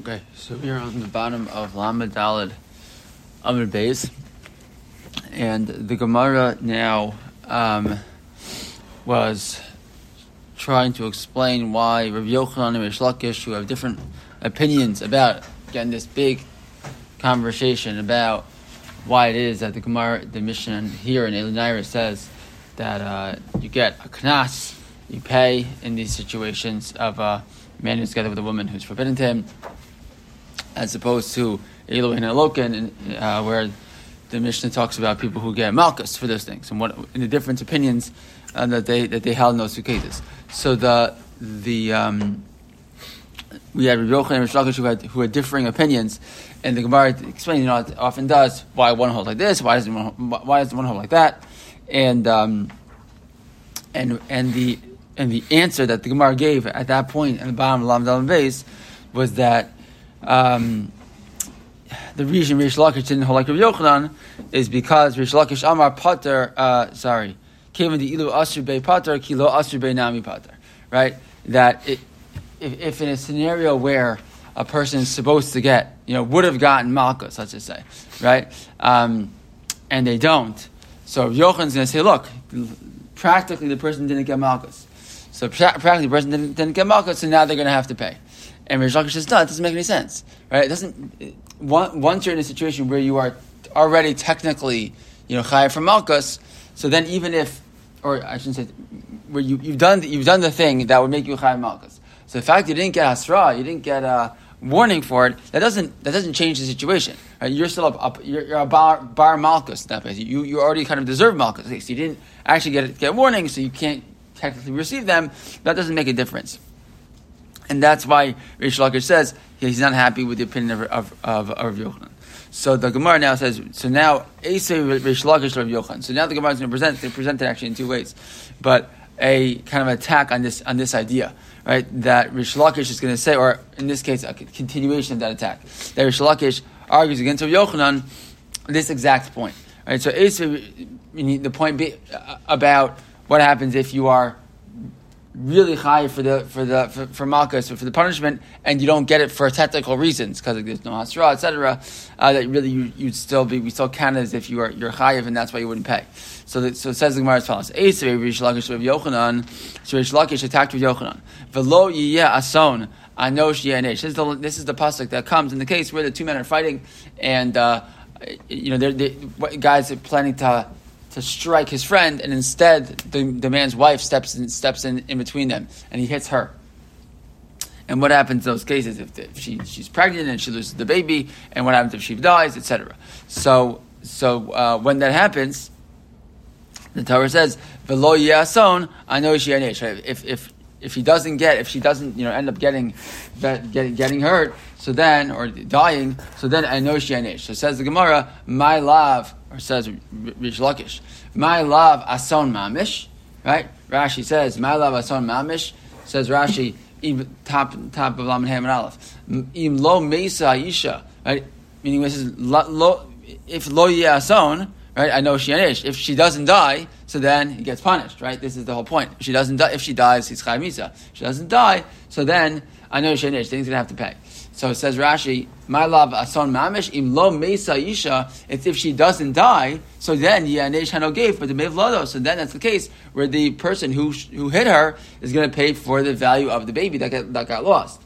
Okay, so we are on the bottom of Lamed Daled Amud Beis, and the Gemara now um, was trying to explain why Rav Yochanan and Rish who have different opinions about getting this big conversation about why it is that the Gemara, the Mishnah here in Elinaira says that uh, you get a knas, you pay in these situations of a man who's together with a woman who's forbidden to him as opposed to and Elokin, uh, where the Mishnah talks about people who get Malchus for those things, and what in the different opinions uh, that they that they held in those two cases. So the the um, we had Rabbi Yochanan and Rish who had who had differing opinions, and the Gemara explained, you know, it often does why one holds like this, why doesn't one, why doesn't one hold like that, and um, and and the and the answer that the Gemara gave at that point in the bottom of Dalam base was that um, the reason Rish Lakish didn't hold like Rabbi Yochanan is because Rish Lakish Amar Pater, uh, sorry, came in the Ilu Asr Bey Pater, Kilo Asr Bey Nami Pater, right? That it, if, if in a scenario where a person is supposed to get, you know, would have gotten Malchus, let's just say, right? Um, and they don't. So Yochanan's going to say, look, practically the person didn't get Malchus. So practically the person didn't, didn't get Malchus, so now they're going to have to pay. And Rish Lakish says, no, it doesn't make any sense, right? It doesn't. once you're in a situation where you are already technically, you know, chayav from Malchus, so then even if, or I shouldn't say, where you, you've done you've done the thing that would make you chayav Malchus. So the fact you didn't get hasra, you didn't get a warning for it, that doesn't that doesn't change the situation. Right? You're still you're, you're, a bar, bar Malchus that. You you already kind of deserve Malchus. So you didn't actually get get warning, so you can't technically receive them. That doesn't make a difference. And that's why Rish Lakish says he's not happy with the opinion of, of, of, of Yochanan. So the Gemara now says, so now Rish Lakish Rav Yochanan. So now the Gemara is going to present, they present it actually in two ways. But a kind of attack on this, on this idea, right? That Rish Lakish is going to say, or in this case, a continuation of that attack. That Rish Lakish argues against Rav Yochanan this exact point. Right? So the point uh, about what happens if you are really high for the for the for, for malchus for the punishment, and you don't get it for technical reasons because there's no hasra, etc. Uh, that really you, would still be we still count as if you are you're chayiv, and that's why you wouldn't pay. So so it says the Gemara as follows: Rish Lakish of Yochanan, Rish Lakish attacked with Yochanan. Velo yiyeh ason. Anosh yenesh. This is the this is the pasuk that comes in the case where the two men are fighting, and uh, you know they're, they guys are planning to to strike his friend, and instead the, the man's wife steps in, steps in, in between them, and he hits her. And what happens in those cases if, if she, she's pregnant and she loses the baby, and what happens if she dies, etc. So, so uh, when that happens, the Torah says, "Velo yason." I know she If if if he doesn't get, if she doesn't, you know, end up getting getting getting hurt, so then or dying, so then I know she So says the Gemara, my love or says Rish Lakish, my love ason mamish, right? Rashi says, my love ason mamish, says Rashi, top, top of Laman and Aleph, im lo mesa isha, right? Meaning this is, lo, if lo ason, right? I know she anish. If she doesn't die, so then he gets punished, right? This is the whole point. If she doesn't die, if she dies, he's chayv misa. If she doesn't die, so then I know she Then he's going to have to pay. So it says Rashi, my love ason mamish im lo mesa isha. It's if she doesn't die, so then yanesh hano gave, but the mevlado. So then that's the case where the person who who hit her is going to pay for the value of the baby that got, that got lost.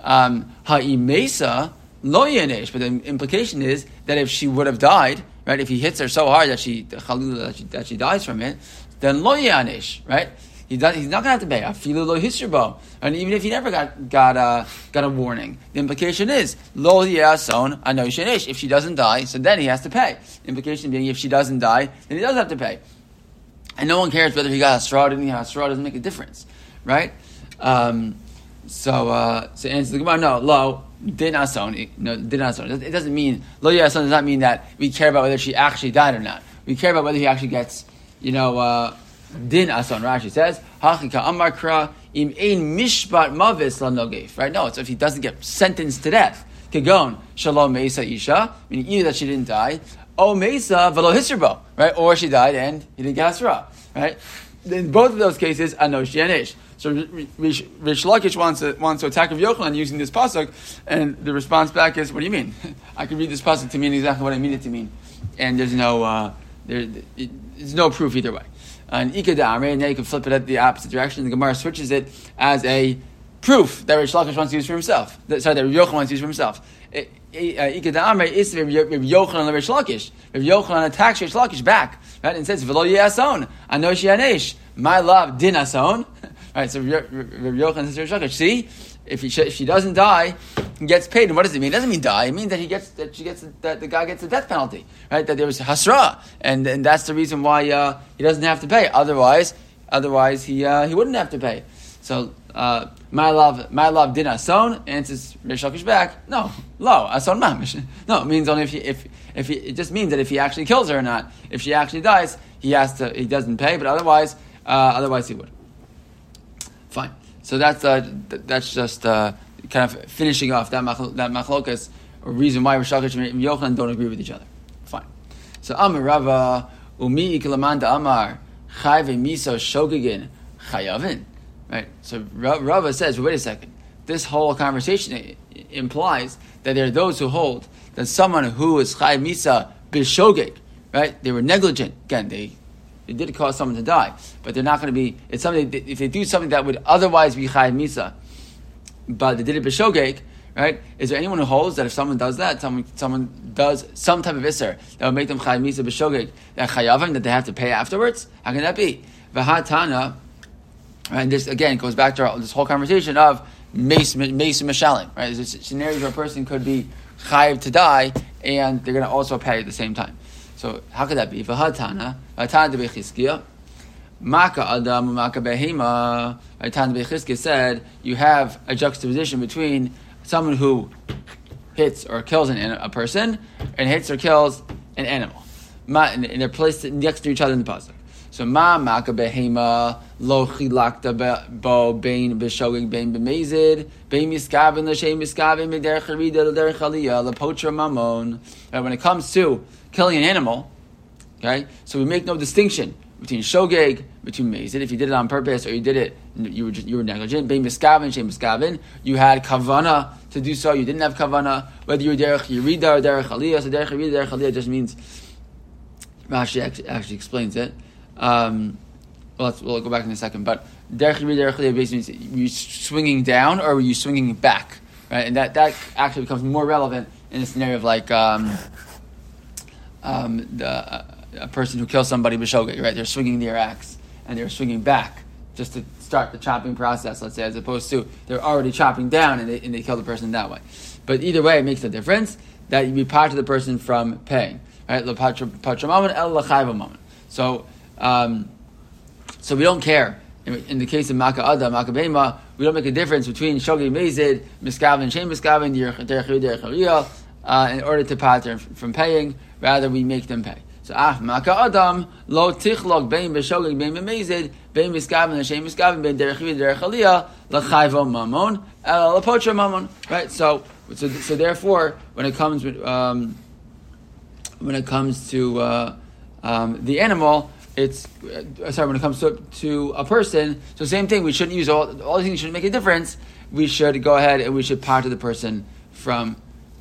Um, mesa lo yanesh, but the implication is that if she would have died, right? If he hits her so hard that she that she, that she dies from it, then lo yanesh, right? He does, he's not going to have to pay. Afilu lo hisrbo. And even if he never got got a got a warning, the implication is lo yason ano shenish. If she doesn't die, so then he has to pay. The implication being, if she doesn't die, then he does have to pay. And no one cares whether he got a straw or didn't get a. Doesn't make a difference, right? Um, so, uh, so answer the Gemara. No, lo din ason. No, din ason. It doesn't mean lo yason does not mean that we care about whether she actually died or not. We care about whether he actually gets, you know. Uh, din ason. Rashi says, Hachika Amar im ein mishpat mavis lanogef. Right? No, so if he doesn't get sentenced to death, Kagon Shalom Mesa Isha, meaning either that she didn't die, O Velo Hisrbo, right? Or she died and he didn't get Hasra, right? In both of those cases, Anosh. So Rish Lakish wants to, wants to attack Rav Yochanan using this pasuk, and the response back is, "What do you mean? I can read this pasuk to mean exactly what I mean it to mean, and there's no uh, there, there's no proof either way." And Ikadamre, and now you can flip it at the opposite direction. The Gemara switches it as a proof that Rish Lakish wants to use for himself. That, sorry, that Rav Yochanan wants to use for himself. Uh, Ikadamre is Rav Yochanan and Rish Lakish. Rav Yochanan attacks Rish Lakish back, right, and says, "V'lo yason, anoshi anesh." My love din ason. Right, so Rav Yochanan says to Rish Lakish, "See, if, he, if she doesn't die, he gets paid. And what does it mean? It doesn't mean die. It means that he gets that she gets that the guy gets a death penalty, right? That there was hasra, and and that's the reason why uh, he doesn't have to pay. Otherwise, otherwise he uh, he wouldn't have to pay. So uh, my love, my love did ason answers Rish Lakish back. No, lo ason mamish. No, it means only if he, if if he, it just means that if he actually kills her or not. If she actually dies, he has to he doesn't pay, but otherwise uh, otherwise he would. So that's uh, that's just uh, kind of finishing off that machl- that machlokas, a reason why Rish Lakish and Yochanan don't agree with each other. Fine. So Amar Rava Umi Ikalamanda Amar Chayve Miso Shogegin Chayavin. Right. So Rava says, wait a second. This whole conversation implies that there are those who hold that someone who is Chayv Misa Bishogeg, right? They were negligent. Again, they it did cause someone to die, but they're not going to be. It's something if they do something that would otherwise be chayiv misa, but they did it b'shogeg, right? Is there anyone who holds that if someone does that, someone someone does some type of isser that would make them chayiv misa b'shogeg, that chayavim that they have to pay afterwards? How can that be? V'hatana? And this again goes back to our, this whole conversation of mace mace mishalim, right? There's a scenario where a person could be chayiv to die, and they're going to also pay at the same time. So how could that be? V'hatana, v'hatana de bechizkiya, maka adam maka behema. V'hatana de bechizkiya said you have a juxtaposition between someone who hits or kills an, a person and hits or kills an animal. And they're placed next to each other in the pasuk. So ma maka behema lo chilakta bo bein b'shogeg bein b'mezid bein miskavin l'shem miskavin miderech harida l'derech aliyah lepotra mamon. When it comes to killing an animal, okay, so we make no distinction between shogeg, between mazid. If you did it on purpose or you did it, you were you were negligent. Bein miskavin, shem miskavin. You had kavana to do so. You didn't have kavana. Whether you were derech yerida or derech aliyah. So derech yerida, derech aliyah just means. Rashi actually explains it. Um, well, we'll go back in a second. But derech basically means you swinging down or were you swinging back, right? And that that actually becomes more relevant in a scenario of like. Um, um, the, uh, a person who kills somebody b'shogeg, right? They're swinging their axe and they're swinging back just to start the chopping process, let's say, as opposed to they're already chopping down and they, and they kill the person that way. But either way, it makes a difference that you be part of the person from paying, right? So, um, so we don't care. In, in the case of Maka Ada, Maka Bema, we don't make a difference between Shogeg Mezid, Miskavin, Shem Miskavin, Derech uh, in order to pattern from paying, rather we make them pay. So ah maka adam lo tichlok bein b'shogeg bein b'mezid bein miskavin l'shem miskavin bein derech vid derech aliyah l'chayvo mamon el l'potra mamon. Right. So so so therefore when it comes um, when it comes to uh, um, the animal. It's uh, sorry when it comes to, to a person. So same thing. We shouldn't use all all these things shouldn't make a difference. We should go ahead and we should part the person from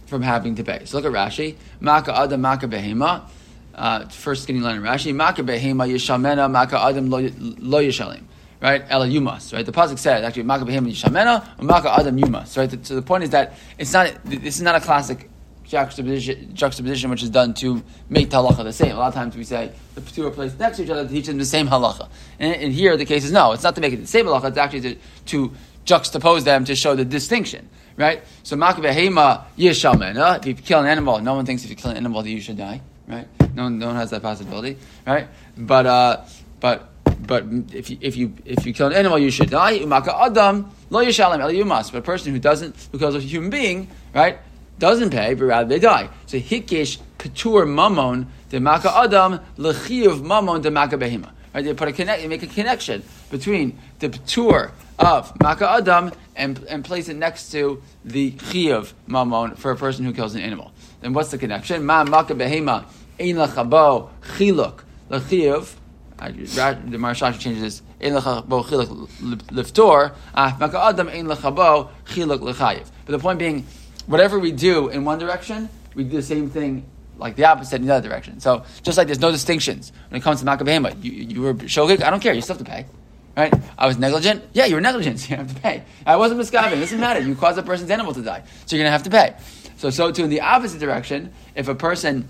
from having to pay. So look at Rashi. Maka adam maka behema. Uh, first skinny line in Rashi. Maka behema yishamena maka adam lo, lo yishalim. Right? Ela you must. Right? The pasuk says actually maka behema yishamena maka adam you must. Right? So the point is that it's not. This is not a classic juxtaposition, juxtaposition which is done to make the halacha the same. A lot of times we say the two are placed next to each other to teach them the same halacha. And, and here the case is no. It's not to make it the same halacha. It's actually to, to juxtapose them to show the distinction right? So makabehema yishamena. If you kill an animal, no one thinks if you kill an animal that you should die, right? No one, no one has that possibility, right? But uh, but but if you if you if you kill an animal, you should die. Umaka adam lo yishalem you must. But a person who doesn't, who kills a human being, right, doesn't pay, but rather they die. So hikish patur mamon de maka adam lechiv mamon de maka behema. Right? They put a connect, they make a connection between the patur of maka adam and, and place it next to the chiyuv mamon for a person who kills an animal. Then what's the connection? Ma maka behema ein lachabo chiluk lachiyuv. I, the Maharsha changes this. Ein lecha bo chiluk liftor, ah maka adam ein lecha bo chiluk lechayiv. But the point being, whatever we do in one direction, we do the same thing like the opposite in the other direction. So just like there's no distinctions when it comes to makabehema, you, you were shogig, I don't care, you still have to pay. Right? I was negligent. Yeah, you were negligent. You have to pay. I wasn't misguided. Doesn't matter. You caused a person's animal to die, so you're going to have to pay. So, so too in the opposite direction, if a person,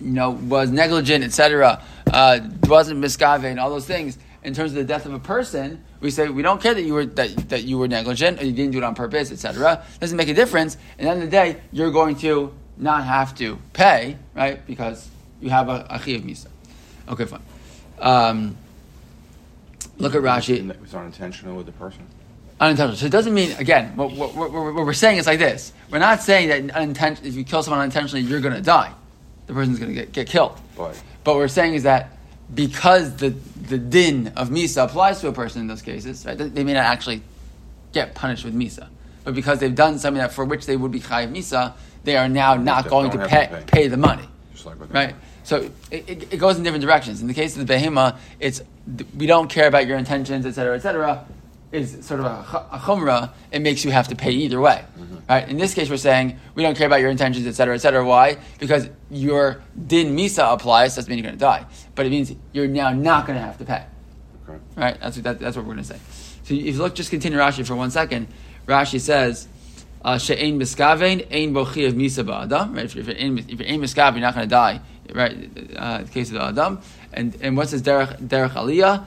you know, was negligent, etc., uh, wasn't misgave and all those things, in terms of the death of a person, we say we don't care that you were that, that you were negligent or you didn't do it on purpose, etc. Doesn't make a difference. And at the end of the day, you're going to not have to pay, right? Because you have a, a of misa. Okay, fine. Um, look at Rashi. It was unintentional with the person. Unintentional. So it doesn't mean again. What, what, what, what we're saying is like this. We're not saying that unintention, if you kill someone unintentionally, you're going to die. The person's going to get, get killed. But but we're saying is that because the the din of misa applies to a person in those cases, right? They may not actually get punished with misa, but because they've done something that for which they would be chayiv misa, they are now not going to pay, to pay, pay. the money, like right? So it, it, it, goes in different directions. In the case of the behema, it's we don't care about your intentions, etc., etc is sort of a, a chumrah, it makes you have to pay either way. Mm-hmm. Right? In this case, we're saying we don't care about your intentions, etc., etc. Why? Because your din misa applies, doesn't mean you're going to die, but it means you're now not going to have to pay. Okay. Right? That's what, that, that's what we're going to say. So if you look, just continue Rashi for one second. Rashi says, uh, "She'ein miskavein, ein bochi of misa ba'adam." Right? If you're in, if you're in miskav, you're not going to die. Right? Uh, the case of the adam. And and what's his derech derech aliyah?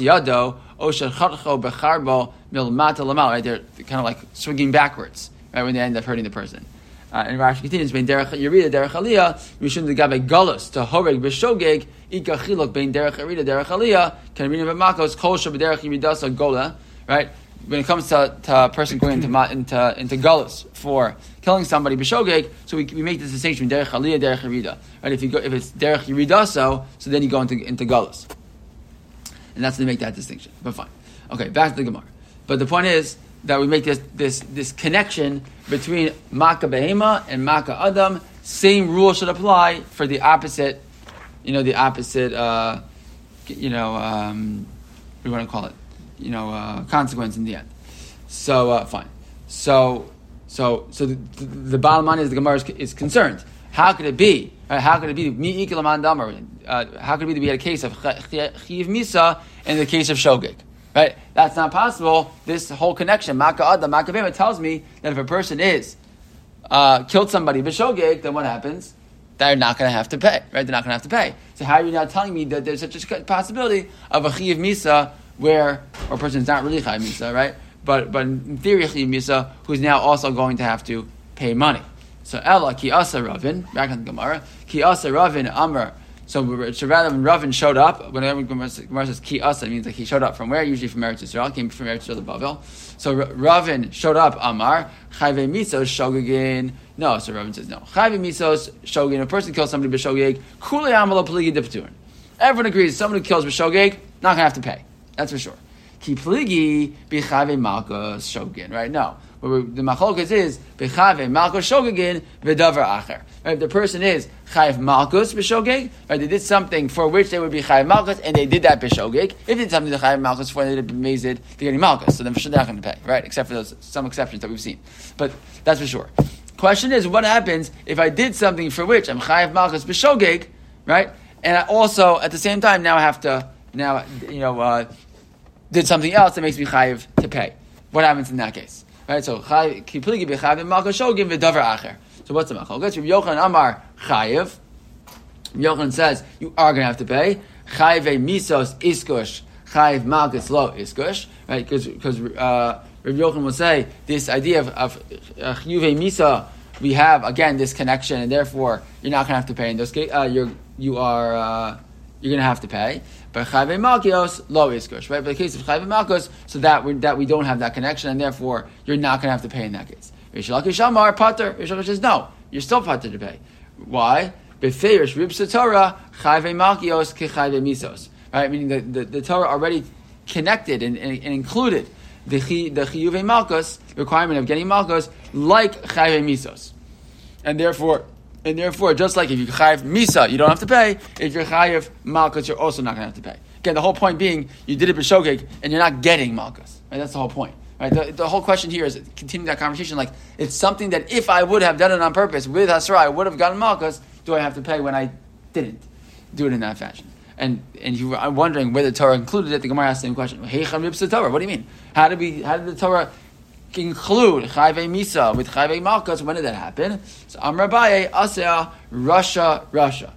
Yado becharbo milmata lamal. Right, they're kind of like swinging backwards, right, when they end up hurting the person. Uh, and Rashi continues, "Ben derech yerida derech aliyah mishum degabe galus to horeg b'shogeg ika chiluk ben derech yerida derech aliyah can read b'makos kol shab shebederech yiridasa gola." Right, when it comes to, to a person going into into into galus for killing somebody b'shogeg, so we, we make this distinction derech aliyah derech yerida. Right, if you go if it's derech yerida so so then you go into into galus and that's to make that distinction. But fine. Okay, back to the Gemara. But the point is that we make this this this connection between Makkah Behema and Makkah Adam. Same rule should apply for the opposite, you know, the opposite, uh, you know, um, what do you want to call it? You know, uh, consequence in the end. So uh, fine. So so so the, the, the bottom line is the Gemara is, is concerned. How could it be? Right? How could it be? Uh, how could it be that we had a case of chiv misa in the case of shogeg? Right? That's not possible. This whole connection, Maka Adam, Maka tells me that if a person is uh, killed somebody b'shogeg, then what happens? They're not going to have to pay. Right? They're not going to have to pay. So how are you now telling me that there's such a possibility of a chiv misa where a person is not really chiv misa, right? But but in theory, chiv misa who's now also going to have to pay money. So Ella ki asa Ravin, back on the Gemara, ki asa Ravin Amr. So, so rather Ravin showed up, whenever Gemara says ki asa, it means like he showed up from where? Usually from Eretz Yisrael, came from Eretz Yisrael to Bavel. So Ravin showed up, Amar, chayve misos shogegin. No, so Ravin says no. Chayve misos shogegin. A person kills somebody b'shogeg, kule amalo pligi. Everyone agrees, someone who kills b'shogeg, not to have to pay. That's for sure. Ki pligi b'chayve malkos shogegin, right? No the machlokas is bechave malchus shogegin v'davar acher. Right, if the person is chayiv malchus b'shogeg, right, they did something for which they would be chayiv malchus, and they did that b'shogeg. If they did something to chayiv malchus for, they'd be mazed to getting malchus, so then they're not going to pay, right? Except for those some exceptions that we've seen, but that's for sure. Question is, what happens if I did something for which I'm chayiv malchus b'shogeg, right? And I also at the same time now I have to now you know uh, did something else that makes me chayiv to pay. What happens in that case? Right, so kipligi b'chavim malka shogim v'davar acher. So what's the machlokas? Rabbi Yochanan Amar chayiv. Yochanan says you are going to have to pay chayiv misos iskush chayiv malkus lo iskush. Right, because because uh, Rabbi Yochanan will say this idea of, of uh, misa. We have again this connection, and therefore you're not going to have to pay in those cases. Uh, you're you are uh, you're going to have to pay. But chayve malkios lo iskush, right? But the case of chayve malkos, so that we that we don't have that connection, and therefore you're not going to have to pay in that case. Rish Lakish Amar Pater. Rish says no, you're still Pater to pay. Why? Beferish rib Torah chayve malkios kechayve misos. Right, meaning the, the, the Torah already connected and, and, and included the the chiyuve malkos requirement of getting malkos like chayve misos, and therefore And therefore, just like if you chayiv misa, you don't have to pay. If you're chayiv malchus, you're also not going to have to pay. Again, the whole point being you did it b'shogeg and you're not getting malchus. Right? That's the whole point. Right? The, the whole question here is continuing that conversation. Like it's something that if I would have done it on purpose with hasra, I would have gotten malchus. Do I have to pay when I didn't do it in that fashion? And and you are wondering whether the Torah included it. The Gemara asks the same question. Hey, Torah. What do you mean? How did we? How did the Torah include chayve misa with chayve malchus? When did that happen? So Amr Abaye asya rasha rasha.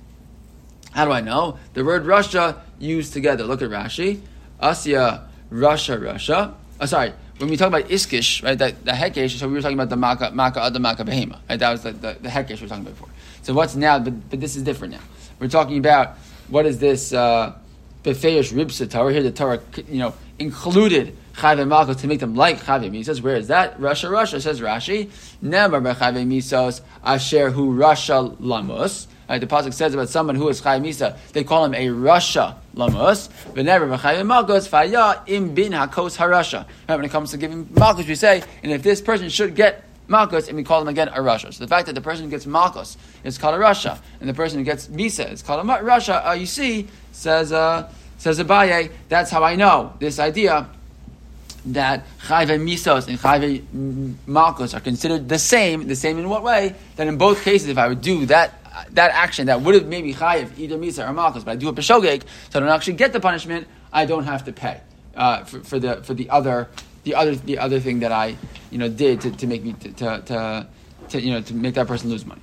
How do I know? The word rasha used together. Look at Rashi. Asya rasha rasha. Oh, sorry. When we talk about iskish, right, that the hekesh, so we were talking about the maka maka other maka behema, right? That was the, the, the hekesh we were talking about before. So what's now? But, but this is different now. We're talking about what is this uh, befeish ribsa Torah here? The Torah, you know, included chayve malchus to make them like chayve misos. Where is that? Rasha, rasha says Rashi. Never chayve misos asher hu rasha lamus. Right, the pasuk says about someone who is chayve misa, they call him a Rasha lamus. But never chayve malchus faya im bin hakos harasha. Right, when it comes to giving malchus, we say, and if this person should get Malchus, and we call them again a Rasha. So the fact that the person who gets Malchus is called a Rasha, and the person who gets Misa is called a Russia, uh, you see, says, uh, says Abaye, that's how I know this idea that Chayve Misos and Chayve Malchus are considered the same, the same in what way? That in both cases, if I would do that that action that would have made me Chayiv either Misa or Malchus, but I do a Peshogeg, so I don't actually get the punishment, I don't have to pay uh, for, for, the, for the other the other the other thing that I you know did to, to make me to, to, to, you know to make that person lose money.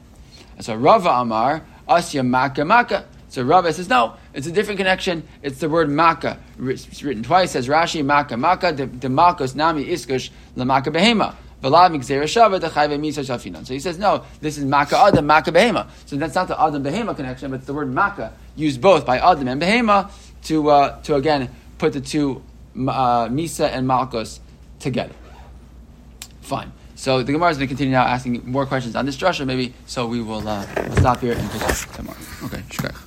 so Rava Amar Asya Maka Maka. So Rava says no, it's a different connection. It's the word Maka. It's written twice. Says Rashi Maka Maka the Makos Nami Iskush Behema. Khaven Misa Shina. So he says, no, this is Maka Adam, Maka Behema. So that's not the Adam Behema connection, but it's the word Maka, used both by Adam and Behema to, uh, to again put the two uh, Misa and Malkos together. Fine. So the Gemara is going to continue now asking more questions on this drasha, maybe. So we will uh, stop here and pick up tomorrow. Okay, shkach.